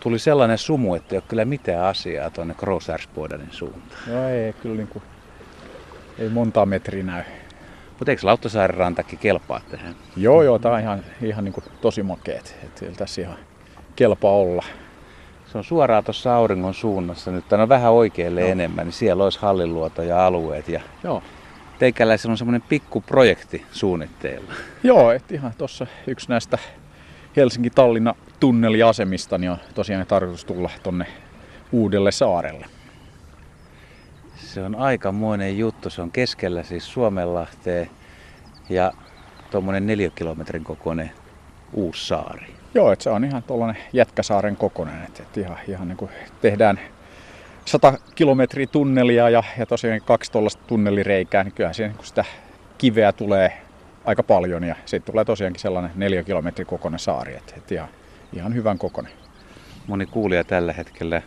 tuli sellainen sumu, että ei ole kyllä mitään asiaa tuonne Grossärsbodenin suuntaan. No ei, kyllä niin kuin, ei monta metriä näy. Mutta eikö Lauttasaaren rantakin kelpaa tähän? Joo, joo, tää on ihan, ihan niin kuin tosi makeet. Että tässä ihan kelpaa olla. Se on suoraan tuossa auringon suunnassa. Nyt on vähän oikealle Joo. enemmän, niin siellä olisi halliluoto ja alueet. Ja Joo. Teikäläisellä on semmoinen pikkuprojekti suunnitteilla. Joo, että ihan tuossa yksi näistä Helsinki-Tallinna tunneliasemista niin on tosiaan tarkoitus tulla tonne uudelle saarelle. Se on aikamoinen juttu. Se on keskellä siis Suomenlahteen ja tuommoinen kilometrin kokoinen uusi saari. Joo, että se on ihan tuollainen Jätkäsaaren kokoinen. Että, että ihan, ihan niin kuin tehdään 100 kilometriä tunnelia ja, ja tosiaan kaksi tuollaista tunnelireikää, niin kyllähän siinä niin sitä kiveä tulee aika paljon ja sitten tulee tosiaankin sellainen 4 kilometrin kokoinen saari, että, että ihan, ihan hyvän kokoinen. Moni kuulija tällä hetkellä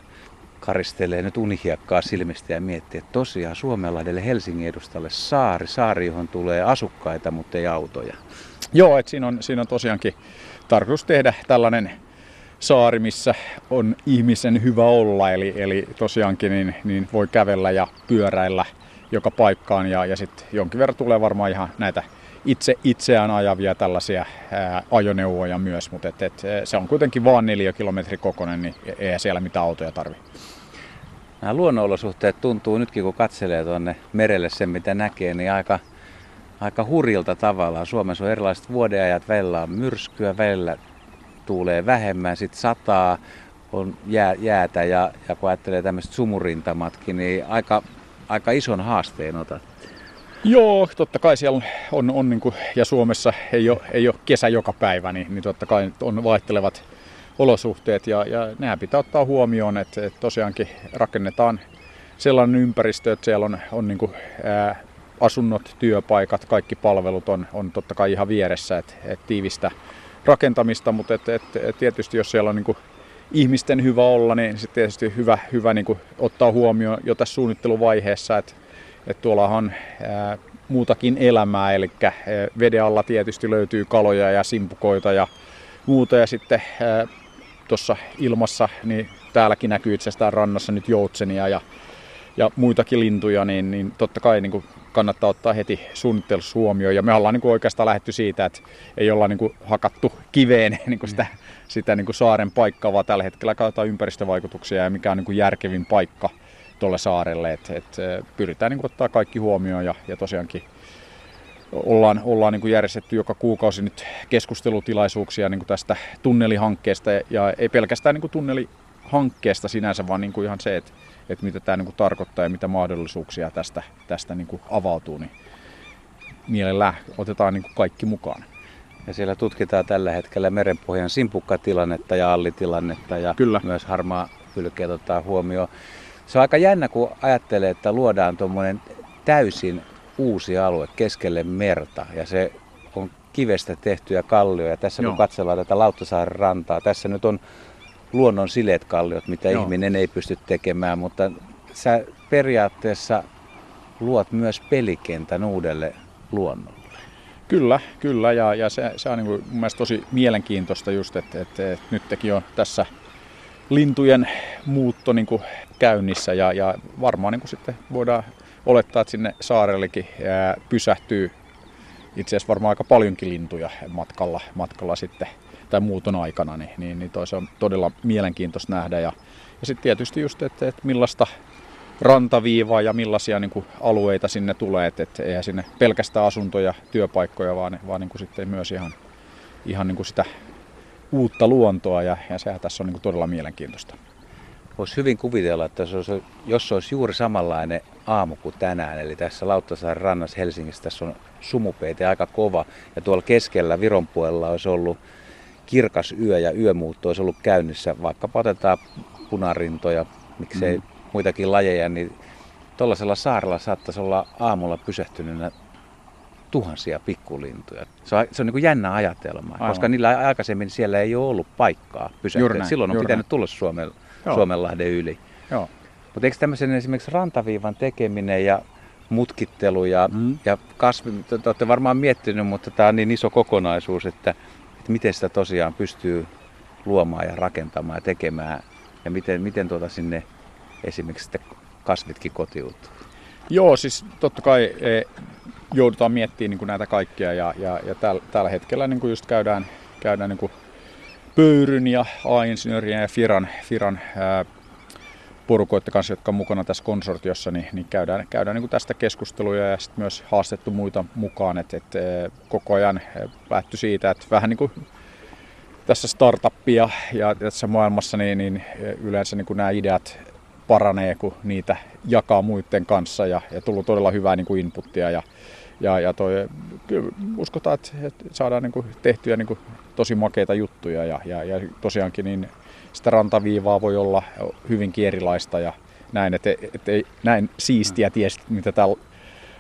karistelee nyt unihiekkaa silmistä ja miettii, että tosiaan Suomenlahdelle Helsingin edustalle saari, saari, johon tulee asukkaita, mutta ei autoja. Joo, että siinä on, siinä on tosiaankin tarkoitus tehdä tällainen saari, missä on ihmisen hyvä olla. Eli, eli tosiaankin niin, niin voi kävellä ja pyöräillä joka paikkaan ja, ja sitten jonkin verran tulee varmaan ihan näitä itse itseään ajavia tällaisia ajoneuvoja myös, mutta et, et, se on kuitenkin vaan neljä kilometri kokoinen, niin ei siellä mitään autoja tarvi. Nämä luonnonolosuhteet tuntuu nytkin, kun katselee tuonne merelle sen, mitä näkee, niin aika, aika hurjilta tavallaan. Suomessa on erilaiset vuodeajat, välillä on myrskyä, välillä tuulee vähemmän, sitten sataa, on jää, jäätä ja, ja kun ajattelee tämmöiset sumurintamatkin, niin aika, aika ison haasteen otat. Joo, totta kai siellä on, on niin kuin, ja Suomessa ei ole, ei ole kesä joka päivä, niin, niin totta kai on vaihtelevat olosuhteet ja, ja nämä pitää ottaa huomioon, että, että tosiaankin rakennetaan sellainen ympäristö, että siellä on, on niin kuin, ää, asunnot, työpaikat, kaikki palvelut on, on totta kai ihan vieressä, että, että tiivistä rakentamista, mutta et, et, et tietysti jos siellä on niin kuin ihmisten hyvä olla, niin sitten tietysti hyvä, hyvä niin kuin ottaa huomioon jo tässä suunnitteluvaiheessa, että, että tuolla on ää, muutakin elämää, eli veden alla tietysti löytyy kaloja ja simpukoita ja muuta, ja sitten tuossa ilmassa, niin täälläkin näkyy itsestään rannassa nyt joutsenia ja, ja muitakin lintuja, niin, niin totta kai niin kuin kannattaa ottaa heti suunnittelussa huomioon. Ja me ollaan niin kuin oikeastaan lähdetty siitä, että ei olla niin kuin hakattu kiveen niin kuin sitä, sitä niin kuin saaren paikkaa, vaan tällä hetkellä katsotaan ympäristövaikutuksia ja mikä on niin kuin järkevin paikka tuolle saarelle. Et, et pyritään niin ottaa kaikki huomioon ja, ja tosiaankin ollaan, ollaan niin järjestetty joka kuukausi nyt keskustelutilaisuuksia niin tästä tunnelihankkeesta ja ei pelkästään niin tunnelihankkeesta sinänsä, vaan niin ihan se, että että mitä tämä niin tarkoittaa ja mitä mahdollisuuksia tästä, tästä niin avautuu, niin mielellään otetaan niin kaikki mukaan. Ja siellä tutkitaan tällä hetkellä merenpohjan simpukkatilannetta ja allitilannetta ja Kyllä. myös harmaa hylkeet ottaa huomioon. Se on aika jännä, kun ajattelee, että luodaan tuommoinen täysin uusi alue keskelle merta ja se on kivestä tehtyjä kallioja. Tässä Joo. kun katsellaan tätä Lauttasaaren rantaa, tässä nyt on luonnon sileet kalliot, mitä Joo. ihminen ei pysty tekemään, mutta sä periaatteessa luot myös pelikentän uudelle luonnolle. Kyllä, kyllä ja, ja se, se on niin kuin mun mielestä tosi mielenkiintoista just, että, että, että nyt teki on tässä lintujen muutto niin kuin käynnissä ja, ja varmaan niin kuin sitten voidaan olettaa, että sinne saarellekin ää, pysähtyy itse asiassa varmaan aika paljonkin lintuja matkalla, matkalla sitten tai muuton aikana, niin, niin, niin toi se on todella mielenkiintoista nähdä. Ja, ja sitten tietysti just, että, että millaista rantaviivaa ja millaisia niin kuin, alueita sinne tulee, että, että eihän sinne pelkästään asuntoja, työpaikkoja, vaan, vaan niin kuin, sitten myös ihan, ihan niin kuin sitä uutta luontoa ja, ja sehän tässä on niin kuin, todella mielenkiintoista. Voisi hyvin kuvitella, että se olisi, jos se olisi juuri samanlainen aamu kuin tänään, eli tässä Lauttasaaren rannassa Helsingissä tässä on sumupeite aika kova ja tuolla keskellä Viron puolella olisi ollut kirkas yö ja yömuutto olisi ollut käynnissä, vaikka otetaan punarintoja, miksei mm. muitakin lajeja, niin tuollaisella saarella saattaisi olla aamulla pysähtyneenä tuhansia pikkulintuja. Se on, se on niin kuin jännä ajatelma, Aivan. koska niillä aikaisemmin siellä ei ole ollut paikkaa pysähtyä. Silloin on pitänyt näin. tulla Suomen, Suomenlahden yli. Joo. Mutta eikö tämmöisen esimerkiksi rantaviivan tekeminen ja mutkittelu ja, mm. ja kasvi, te olette varmaan miettinyt, mutta tämä on niin iso kokonaisuus, että että miten sitä tosiaan pystyy luomaan ja rakentamaan ja tekemään ja miten, miten tuota sinne esimerkiksi kasvitkin kotiutuu? Joo, siis totta kai e, joudutaan miettimään niin kuin näitä kaikkia ja, ja, ja tällä, tällä hetkellä niin kuin just käydään, käydään niin kuin Pöyryn ja A-insinöörien ja Firan, Firan ää, porukoiden kanssa, jotka on mukana tässä konsortiossa, niin, niin käydään, käydään niin kuin tästä keskusteluja ja sitten myös haastettu muita mukaan. Et, et, koko ajan lähty siitä, että vähän niin kuin tässä startuppia ja tässä maailmassa niin, niin yleensä niin kuin nämä ideat paranee, kun niitä jakaa muiden kanssa ja, ja tullut todella hyvää niin kuin inputtia ja, ja, ja toi, uskotaan, että saadaan niin kuin tehtyä niin kuin tosi makeita juttuja ja, ja, ja tosiaankin niin sitä rantaviivaa voi olla hyvinkin erilaista ja näin, että, että ei, näin siistiä mm. tiesti, mitä täällä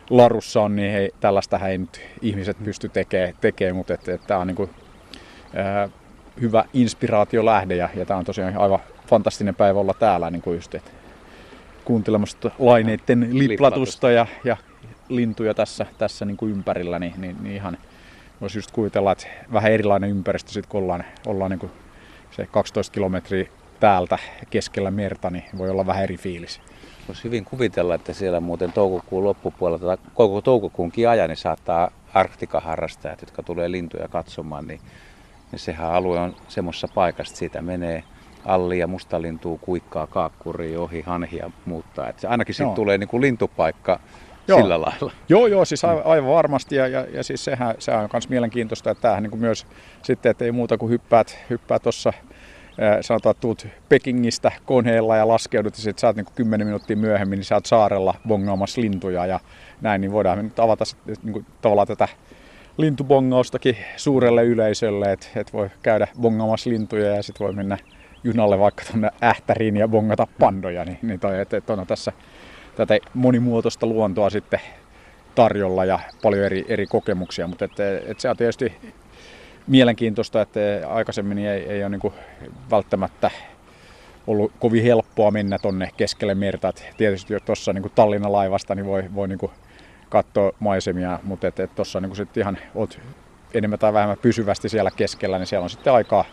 larussa on, niin hei, tällaista ei nyt ihmiset pysty tekemään, tekee, mutta että, että tämä on niin kuin, ää, hyvä inspiraatiolähde ja, ja tämä on tosiaan aivan fantastinen päivä olla täällä niin kuin just, että kuuntelemassa laineiden liplatusta ja, ja lintuja tässä, tässä niin kuin ympärillä, niin, niin, niin ihan voisi just kuvitella, että vähän erilainen ympäristö sitten kun ollaan, ollaan niin kuin se 12 kilometriä täältä keskellä merta, niin voi olla vähän eri fiilis. Voisi hyvin kuvitella, että siellä muuten toukokuun loppupuolella tai koko toukokuunkin ajan niin saattaa Arktika-harrastajat, jotka tulee lintuja katsomaan, niin, niin sehän alue on semmoisessa paikassa, siitä menee alli ja mustalintuu kuikkaa kaakkuriin ohi hanhia muuttaa. Että ainakin siitä tulee niin kuin lintupaikka Joo. sillä lailla. Joo, joo, siis aivan, aivan varmasti ja, ja, ja siis sehän, sehän on myös mielenkiintoista, että tämähän niin kuin myös sitten, että ei muuta kuin hyppäät, hyppäät tuossa sanotaan, että tuut Pekingistä koneella ja laskeudut ja sitten sä oot niin 10 minuuttia myöhemmin, niin sä oot saarella bongaamassa lintuja ja näin, niin voidaan nyt avata niin kuin, tavallaan tätä lintubongaustakin suurelle yleisölle, että et voi käydä bongaamassa lintuja ja sitten voi mennä junalle vaikka tuonne Ähtäriin ja bongata pandoja, niin, niin toi, että et on tässä tätä monimuotoista luontoa sitten tarjolla ja paljon eri, eri kokemuksia, mutta et, et se on tietysti mielenkiintoista, että aikaisemmin ei, ei ole niin välttämättä ollut kovin helppoa mennä tonne keskelle merta. Et tietysti tuossa niin Tallinnan laivasta niin voi, voi niin katsoa maisemia, mutta tuossa niin sitten ihan oot enemmän tai vähemmän pysyvästi siellä keskellä, niin siellä on sitten aikaa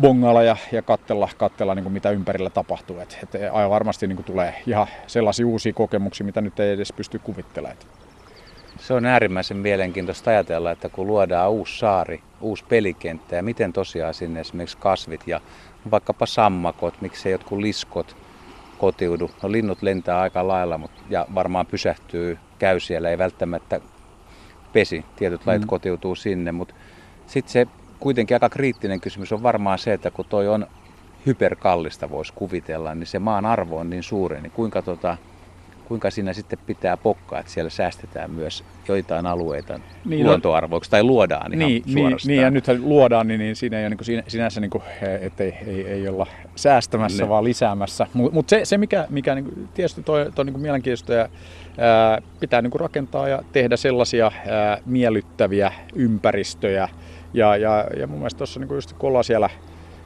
bongailla ja, ja katsella, katsella niin kuin mitä ympärillä tapahtuu. Et, et aivan varmasti niin kuin tulee ihan sellaisia uusia kokemuksia, mitä nyt ei edes pysty kuvittelemaan. Se on äärimmäisen mielenkiintoista ajatella, että kun luodaan uusi saari, uusi pelikenttä ja miten tosiaan sinne esimerkiksi kasvit ja vaikkapa sammakot, miksei jotkut liskot kotiudu. No linnut lentää aika lailla mutta, ja varmaan pysähtyy, käy siellä, ei välttämättä pesi. Tietyt lajit mm. kotiutuu sinne, mutta sitten se kuitenkin aika kriittinen kysymys on varmaan se, että kun toi on hyperkallista voisi kuvitella, niin se maan arvo on niin suuri, niin kuinka, tota, kuinka siinä sitten pitää pokkaa, että siellä säästetään myös joitain alueita niin, luontoarvoiksi tai luodaan ihan niin, niin, niin, ja nythän luodaan, niin, niin siinä ei ole niin sinänsä, niin kuin, että ei, ei, ei olla säästämässä, ne. vaan lisäämässä. Mutta mut se, se, mikä, mikä niin, tietysti toi, toi niin mielenkiintoista ja ää, pitää niin kuin rakentaa ja tehdä sellaisia ää, miellyttäviä ympäristöjä, ja, ja, ja mun mielestä tuossa niin just kun ollaan siellä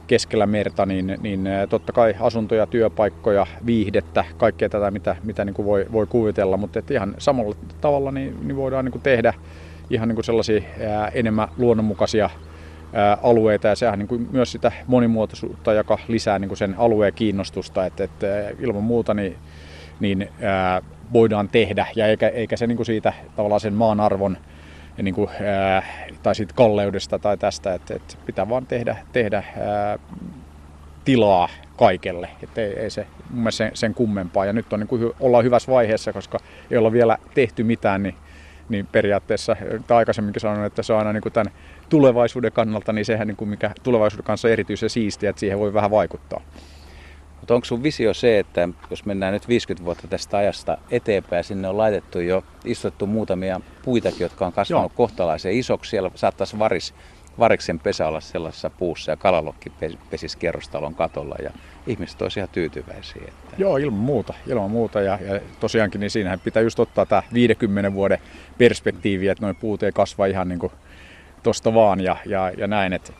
keskellä merta, niin, niin totta kai asuntoja, työpaikkoja, viihdettä, kaikkea tätä, mitä, mitä niin kuin voi, voi kuvitella, mutta että ihan samalla tavalla niin, niin voidaan niin kuin tehdä ihan niin kuin sellaisia ää, enemmän luonnonmukaisia ää, alueita. Ja sehän niin kuin myös sitä monimuotoisuutta, joka lisää niin kuin sen alueen kiinnostusta, että, että ilman muuta niin, niin ää, voidaan tehdä. Ja eikä, eikä se niin kuin siitä tavallaan sen maan arvon niin kuin, tai siitä kalleudesta tai tästä, että, että pitää vaan tehdä, tehdä ää, tilaa kaikelle, että ei, ei se mun sen, sen kummempaa. Ja nyt on niin kuin, ollaan hyvässä vaiheessa, koska ei olla vielä tehty mitään, niin, niin periaatteessa, tai aikaisemminkin sanoin, että se on aina niin kuin tämän tulevaisuuden kannalta, niin sehän niin kuin mikä tulevaisuuden kanssa on erityisen siistiä, että siihen voi vähän vaikuttaa. Mutta onko sun visio se, että jos mennään nyt 50 vuotta tästä ajasta eteenpäin, sinne on laitettu jo, istuttu muutamia puitakin, jotka on kasvanut Joo. kohtalaisen isoksi. Siellä saattaisi varis, variksen pesä olla sellaisessa puussa ja kalalokki pesisi kerrostalon katolla ja ihmiset olisivat ihan tyytyväisiä. Että... Joo, ilman muuta. Ilman muuta ja, ja tosiaankin niin siinähän pitää just ottaa tämä 50 vuoden perspektiivi, että noin puut ei kasva ihan niin kuin tosta vaan ja, ja, ja näin. Että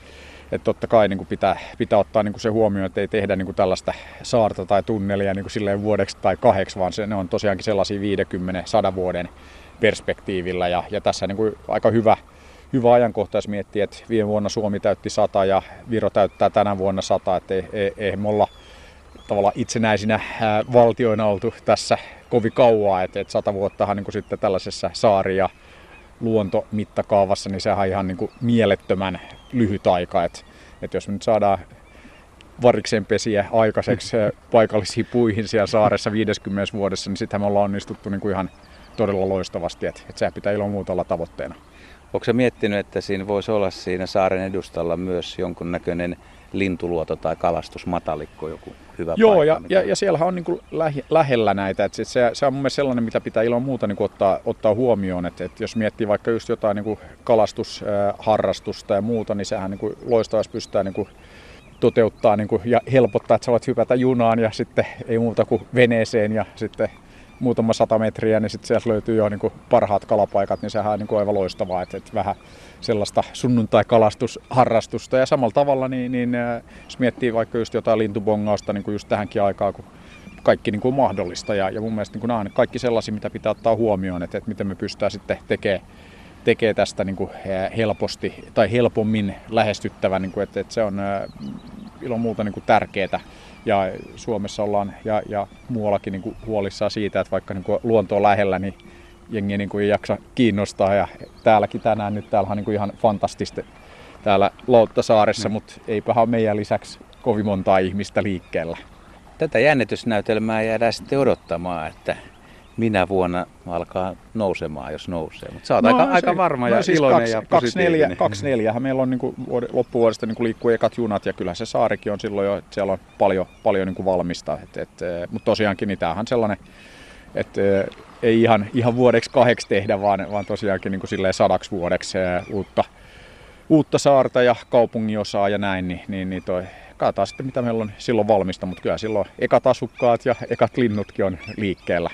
että totta kai niin kuin pitää, pitää ottaa niin kuin se huomioon, että ei tehdä niin kuin tällaista saarta tai tunnelia niin kuin silleen vuodeksi tai kahdeksi, vaan se, ne on tosiaankin sellaisia 50-100 vuoden perspektiivillä. Ja, ja tässä niin kuin aika hyvä, hyvä ajankohtaisi miettiä, että viime vuonna Suomi täytti 100 ja Viro täyttää tänä vuonna 100, että ei, ei, ei me olla tavallaan itsenäisinä valtioina oltu tässä kovin kauaa, että, että sata vuottahan niin kuin sitten tällaisessa saari- ja luontomittakaavassa, niin sehän on ihan niin kuin mielettömän lyhyt aika, että, että jos me nyt saadaan variksenpesiä aikaiseksi paikallisiin puihin siellä saaressa 50 vuodessa, niin sittenhän me ollaan onnistuttu niin kuin ihan todella loistavasti, että, että sehän pitää ilman muuta olla tavoitteena. Onko se miettinyt, että siinä voisi olla siinä saaren edustalla myös jonkunnäköinen lintuluoto tai kalastusmatalikko, joku hyvä Joo, paikka? ja, ja, ja siellähän on niin kuin lähi, lähellä näitä. Että se, se on mun mielestä sellainen, mitä pitää ilman muuta niin kuin ottaa, ottaa huomioon. Että, että jos miettii vaikka just jotain niin kuin kalastusharrastusta ja muuta, niin sehän niin kuin loistavasti pystytään niin kuin toteuttaa niin kuin, ja helpottaa, että sä voit hypätä junaan ja sitten ei muuta kuin veneeseen ja sitten muutama sata metriä, niin sitten sieltä löytyy jo niin kuin parhaat kalapaikat, niin sehän on niin kuin aivan loistavaa, että, että vähän sellaista sunnuntai-kalastusharrastusta. Ja samalla tavalla, niin, niin jos miettii vaikka just jotain lintubongausta niin kuin just tähänkin aikaan, kun kaikki niin kuin mahdollista. Ja, ja mun mielestä niin kuin nämä on kaikki sellaisia, mitä pitää ottaa huomioon, että, että miten me pystytään sitten tekemään tekee tästä niin kuin helposti tai helpommin lähestyttävän, niin kuin, että, että se on ilman muuta niin kuin tärkeää ja Suomessa ollaan ja, ja muuallakin niin kuin huolissaan siitä, että vaikka niin kuin luonto on lähellä, niin jengi niin kuin ei jaksa kiinnostaa. Ja täälläkin tänään nyt täällä on niin kuin ihan fantastista täällä Lauttasaaressa, mm. mutta eipähän meidän lisäksi kovin montaa ihmistä liikkeellä. Tätä jännitysnäytelmää jäädään sitten odottamaan, että minä vuonna alkaa nousemaan, jos nousee. Mutta sä oot no, aika, se, aika varma no, ja siis iloinen kaksi, ja positiivinen. 24, meillä on niin kuin, loppuvuodesta niin kuin liikkuu ekat junat ja kyllä se saarikin on silloin jo, että siellä on paljon, paljon niin kuin valmista. Et, et, mutta tosiaankin niin tämähän sellainen, että ei ihan, ihan vuodeksi kahdeksi tehdä, vaan, vaan tosiaankin niin kuin sadaksi vuodeksi uutta, uutta saarta ja kaupunginosaa ja näin, niin, niin, niin toi, katsotaan sitten mitä meillä on silloin valmista, mutta kyllä silloin ekat asukkaat ja ekat linnutkin on liikkeellä.